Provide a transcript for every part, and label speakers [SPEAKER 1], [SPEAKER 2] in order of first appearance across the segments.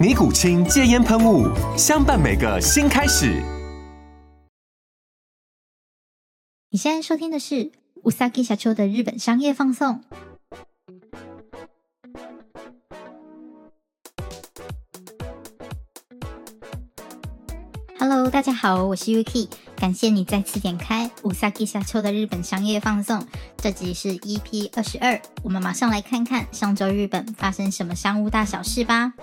[SPEAKER 1] 尼古清戒烟喷雾，相伴每个新开始。
[SPEAKER 2] 你现在收听的是うさぎ社长的日本商业放送。Hello，大家好，我是 Yuki，感谢你再次点开うさぎ社长的日本商业放送。这集是 EP 二十二，我们马上来看看上周日本发生什么商务大小事吧。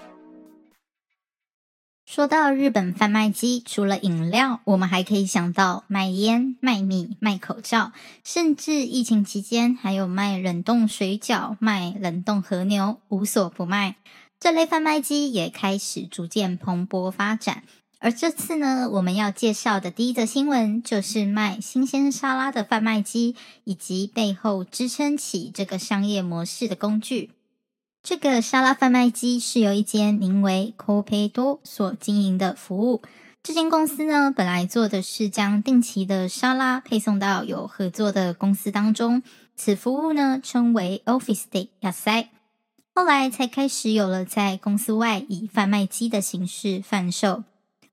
[SPEAKER 2] 说到日本贩卖机，除了饮料，我们还可以想到卖烟、卖米、卖口罩，甚至疫情期间还有卖冷冻水饺、卖冷冻和牛，无所不卖。这类贩卖机也开始逐渐蓬勃发展。而这次呢，我们要介绍的第一则新闻，就是卖新鲜沙拉的贩卖机，以及背后支撑起这个商业模式的工具。这个沙拉贩卖机是由一间名为 Kopeido 所经营的服务。这间公司呢，本来做的是将定期的沙拉配送到有合作的公司当中，此服务呢称为 Office Day 亚塞。后来才开始有了在公司外以贩卖机的形式贩售。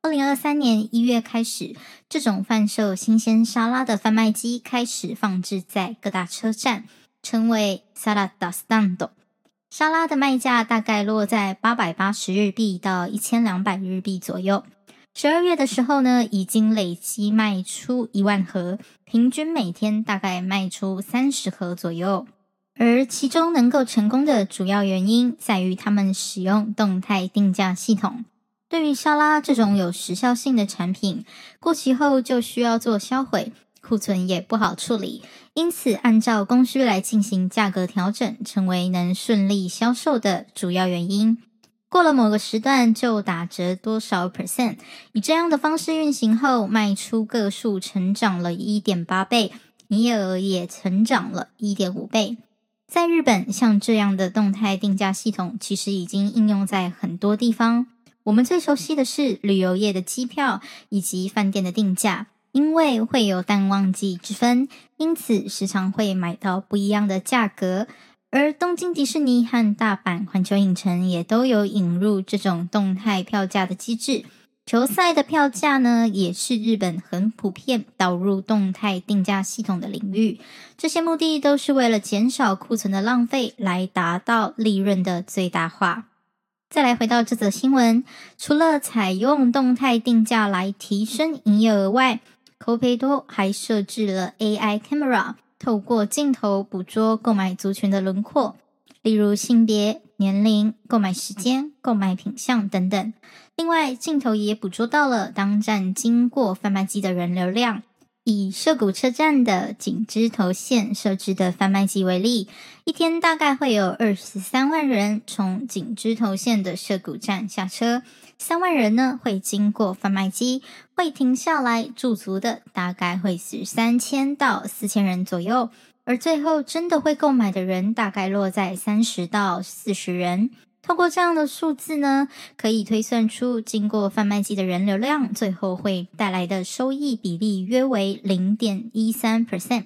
[SPEAKER 2] 二零二三年一月开始，这种贩售新鲜沙拉的贩卖机开始放置在各大车站，称为 Salad Stand。沙拉的卖价大概落在八百八十日币到一千两百日币左右。十二月的时候呢，已经累计卖出一万盒，平均每天大概卖出三十盒左右。而其中能够成功的主要原因，在于他们使用动态定价系统。对于沙拉这种有时效性的产品，过期后就需要做销毁。库存也不好处理，因此按照供需来进行价格调整，成为能顺利销售的主要原因。过了某个时段就打折多少 percent，以这样的方式运行后，卖出个数成长了一点八倍，营业额也成长了一点五倍。在日本，像这样的动态定价系统其实已经应用在很多地方。我们最熟悉的是旅游业的机票以及饭店的定价。因为会有淡旺季之分，因此时常会买到不一样的价格。而东京迪士尼和大阪环球影城也都有引入这种动态票价的机制。球赛的票价呢，也是日本很普遍导入动态定价系统的领域。这些目的都是为了减少库存的浪费，来达到利润的最大化。再来回到这则新闻，除了采用动态定价来提升营业额外，Kopeido 还设置了 AI camera，透过镜头捕捉购买族群的轮廓，例如性别、年龄、购买时间、购买品项等等。另外，镜头也捕捉到了当站经过贩卖机的人流量。以涩谷车站的井之头线设置的贩卖机为例，一天大概会有二十三万人从井之头线的涩谷站下车，三万人呢会经过贩卖机，会停下来驻足的大概会是三千到四千人左右，而最后真的会购买的人大概落在三十到四十人。透过这样的数字呢，可以推算出经过贩卖机的人流量，最后会带来的收益比例约为零点一三 percent，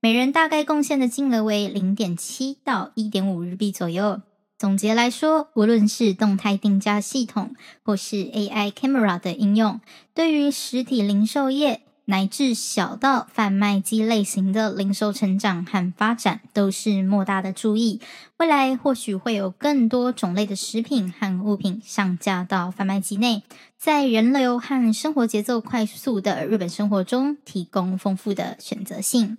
[SPEAKER 2] 每人大概贡献的金额为零点七到一点五日币左右。总结来说，无论是动态定价系统或是 AI camera 的应用，对于实体零售业乃至小到贩卖机类型的零售成长和发展，都是莫大的注意。未来或许会有更多种类的食品和物品上架到贩卖机内，在人流和生活节奏快速的日本生活中，提供丰富的选择性。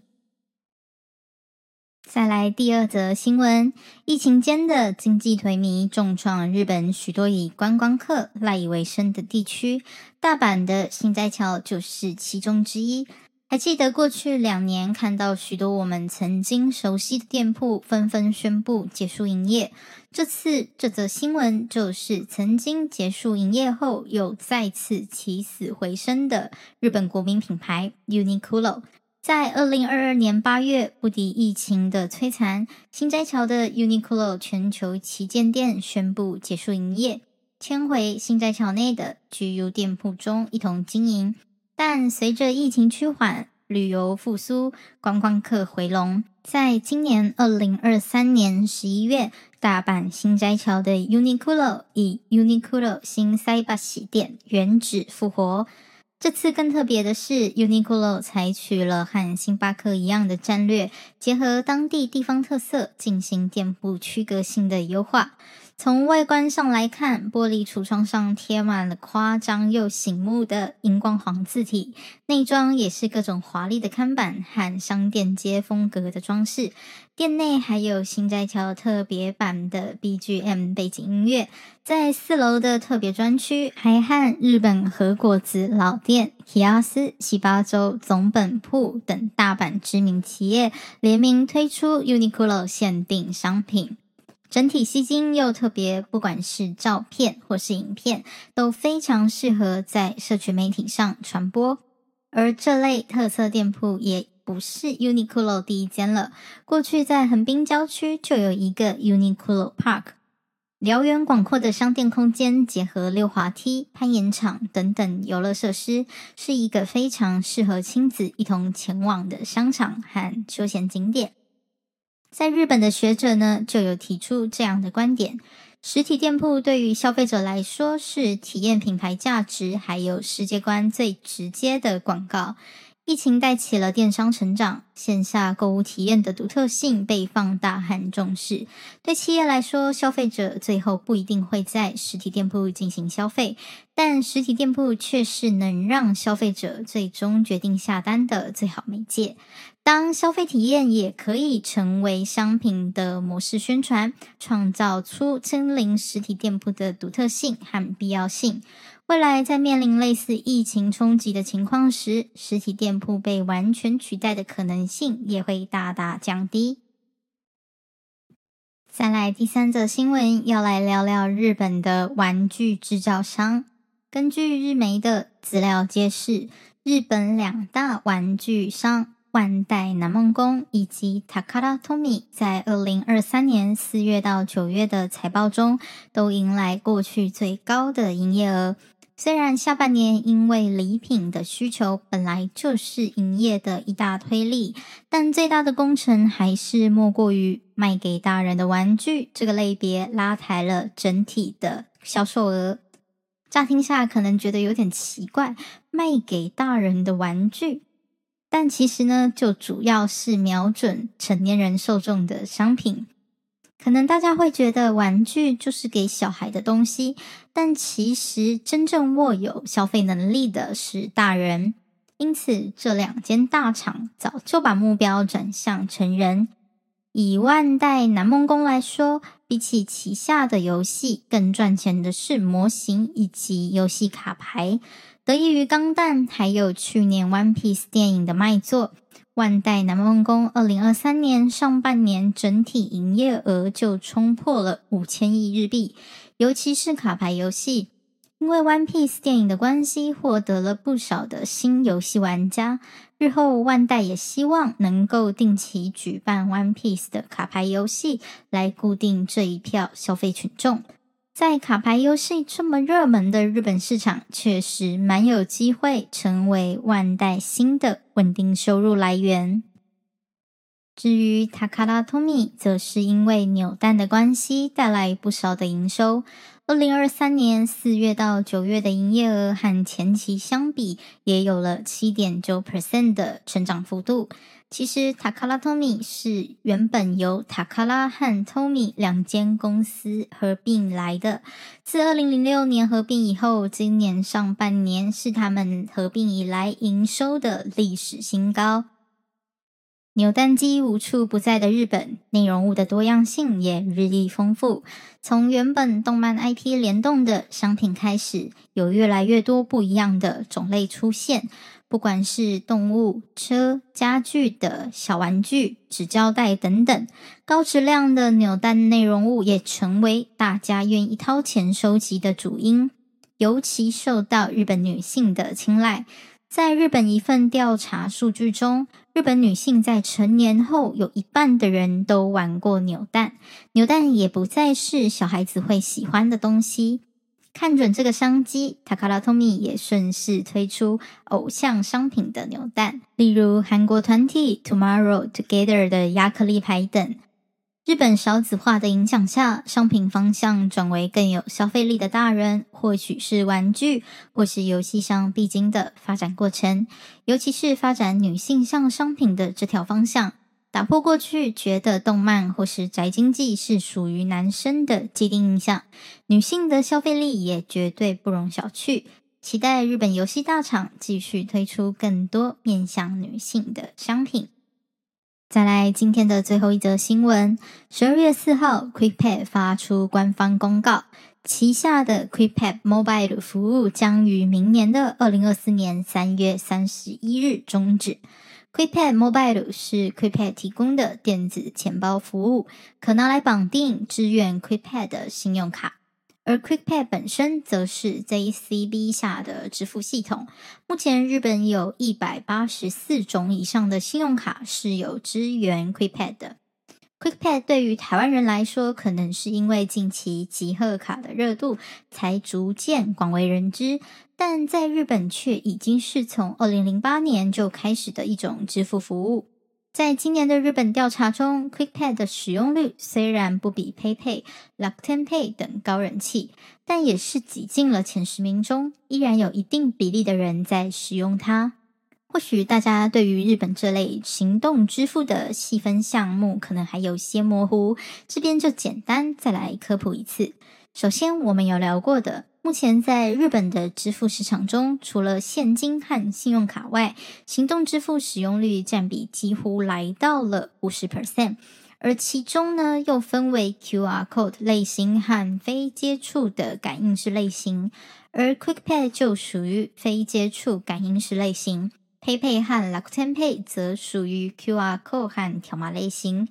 [SPEAKER 2] 再来第二则新闻：疫情间的经济颓靡重创日本许多以观光客赖以为生的地区，大阪的心斋桥就是其中之一。还记得过去两年，看到许多我们曾经熟悉的店铺纷纷宣布结束营业。这次这则新闻就是曾经结束营业后又再次起死回生的日本国民品牌 Uniqlo。在二零二二年八月，不敌疫情的摧残，心斋桥的 Uniqlo 全球旗舰店宣布结束营业，迁回心斋桥内的 GU 店铺中一同经营。但随着疫情趋缓，旅游复苏，观光客回笼，在今年二零二三年十一月，大阪心斋桥的 Uniqlo 以 Uniqlo 心斎桥店原址复活。这次更特别的是，Uniqlo 采取了和星巴克一样的战略，结合当地地方特色，进行店铺区隔性的优化。从外观上来看，玻璃橱窗上贴满了夸张又醒目的荧光黄字体，内装也是各种华丽的看板和商店街风格的装饰。店内还有心斋桥特别版的 BGM 背景音乐。在四楼的特别专区，还和日本和果子老店、HIYASU 西八州总本铺等大阪知名企业联名推出 Uniqlo 限定商品。整体吸睛又特别，不管是照片或是影片，都非常适合在社群媒体上传播。而这类特色店铺也不是 Uniqlo 第一间了，过去在横滨郊区就有一个 Uniqlo Park，辽远广阔的商店空间结合溜滑梯、攀岩场等等游乐设施，是一个非常适合亲子一同前往的商场和休闲景点。在日本的学者呢，就有提出这样的观点：实体店铺对于消费者来说是体验品牌价值还有世界观最直接的广告。疫情带起了电商成长，线下购物体验的独特性被放大和重视。对企业来说，消费者最后不一定会在实体店铺进行消费，但实体店铺却是能让消费者最终决定下单的最好媒介。当消费体验也可以成为商品的模式宣传，创造出亲临实体店铺的独特性和必要性。未来在面临类似疫情冲击的情况时，实体店铺被完全取代的可能性也会大大降低。再来第三则新闻，要来聊聊日本的玩具制造商。根据日媒的资料揭示，日本两大玩具商。万代南梦宫以及 Takara Tomy 在二零二三年四月到九月的财报中，都迎来过去最高的营业额。虽然下半年因为礼品的需求本来就是营业的一大推力，但最大的功臣还是莫过于卖给大人的玩具这个类别拉抬了整体的销售额。乍听下可能觉得有点奇怪，卖给大人的玩具。但其实呢，就主要是瞄准成年人受众的商品。可能大家会觉得玩具就是给小孩的东西，但其实真正握有消费能力的是大人。因此，这两间大厂早就把目标转向成人。以万代南梦宫来说，比起旗下的游戏，更赚钱的是模型以及游戏卡牌。得益于《钢弹》，还有去年《One Piece》电影的卖座，万代南梦宫二零二三年上半年整体营业额就冲破了五千亿日币。尤其是卡牌游戏，因为《One Piece》电影的关系，获得了不少的新游戏玩家。日后万代也希望能够定期举办《One Piece》的卡牌游戏，来固定这一票消费群众。在卡牌游戏这么热门的日本市场，确实蛮有机会成为万代新的稳定收入来源。至于塔卡拉托米，则是因为扭蛋的关系带来不少的营收。二零二三年四月到九月的营业额和前期相比，也有了七点九 percent 的成长幅度。其实，塔卡拉托米是原本由塔卡拉和托米两间公司合并来的。自二零零六年合并以后，今年上半年是他们合并以来营收的历史新高。扭蛋机无处不在的日本，内容物的多样性也日益丰富。从原本动漫 IP 联动的商品开始，有越来越多不一样的种类出现。不管是动物、车、家具的小玩具、纸胶带等等，高质量的扭蛋内容物也成为大家愿意掏钱收集的主因，尤其受到日本女性的青睐。在日本一份调查数据中，日本女性在成年后有一半的人都玩过扭蛋，扭蛋也不再是小孩子会喜欢的东西。看准这个商机，塔卡拉托米也顺势推出偶像商品的扭蛋，例如韩国团体 Tomorrow Together 的亚克力牌等。日本少子化的影响下，商品方向转为更有消费力的大人，或许是玩具，或是游戏上必经的发展过程。尤其是发展女性向商品的这条方向，打破过去觉得动漫或是宅经济是属于男生的既定印象，女性的消费力也绝对不容小觑。期待日本游戏大厂继续推出更多面向女性的商品。再来，今天的最后一则新闻。十二月四号，QuickPad 发出官方公告，旗下的 QuickPad Mobile 服务将于明年的二零二四年三月三十一日终止。QuickPad Mobile 是 QuickPad 提供的电子钱包服务，可拿来绑定支援 QuickPad 的信用卡。而 QuickPad 本身则是 JCB 下的支付系统。目前日本有一百八十四种以上的信用卡是有支援 QuickPad 的。QuickPad 对于台湾人来说，可能是因为近期集贺卡的热度才逐渐广为人知，但在日本却已经是从二零零八年就开始的一种支付服务。在今年的日本调查中，QuickPad 的使用率虽然不比 PayPay、Rakuten Pay 等高人气，但也是挤进了前十名中，依然有一定比例的人在使用它。或许大家对于日本这类行动支付的细分项目可能还有些模糊，这边就简单再来科普一次。首先，我们有聊过的。目前在日本的支付市场中，除了现金和信用卡外，行动支付使用率占比几乎来到了五十 percent，而其中呢，又分为 QR code 类型和非接触的感应式类型，而 QuickPay 就属于非接触感应式类型，PayPay 和 Rakuten Pay 则属于 QR code 和条码类型。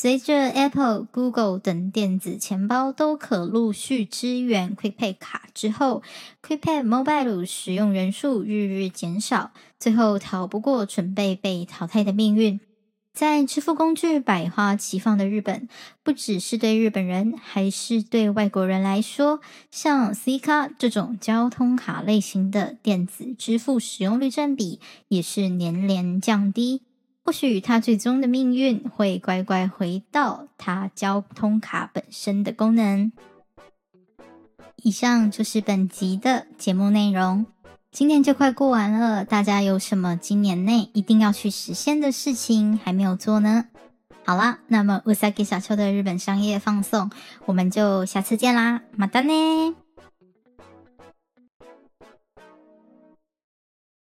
[SPEAKER 2] 随着 Apple、Google 等电子钱包都可陆续支援 QuickPay 卡之后，QuickPay Mobile 使用人数日日减少，最后逃不过准备被淘汰的命运。在支付工具百花齐放的日本，不只是对日本人，还是对外国人来说，像 C 卡这种交通卡类型的电子支付使用率占比也是年年降低。或许他最终的命运会乖乖回到他交通卡本身的功能。以上就是本集的节目内容。今年就快过完了，大家有什么今年内一定要去实现的事情还没有做呢？好啦，那么うさぎ社长的日本商业放送，我们就下次见啦，またね。